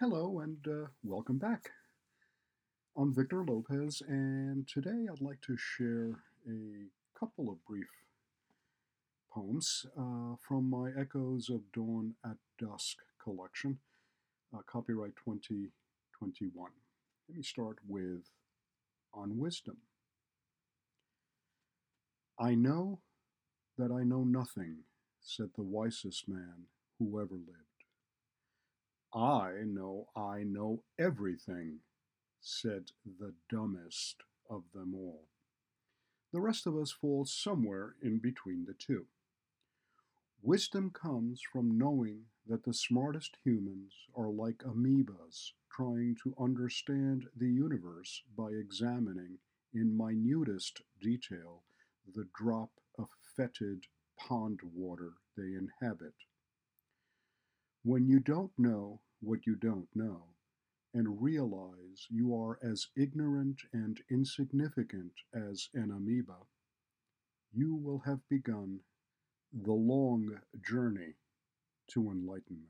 Hello and uh, welcome back. I'm Victor Lopez, and today I'd like to share a couple of brief poems uh, from my Echoes of Dawn at Dusk collection, uh, copyright 2021. Let me start with On Wisdom. I know that I know nothing, said the wisest man who ever lived. I know I know everything, said the dumbest of them all. The rest of us fall somewhere in between the two. Wisdom comes from knowing that the smartest humans are like amoebas trying to understand the universe by examining in minutest detail the drop of fetid pond water they inhabit. When you don't know what you don't know, and realize you are as ignorant and insignificant as an amoeba, you will have begun the long journey to enlightenment.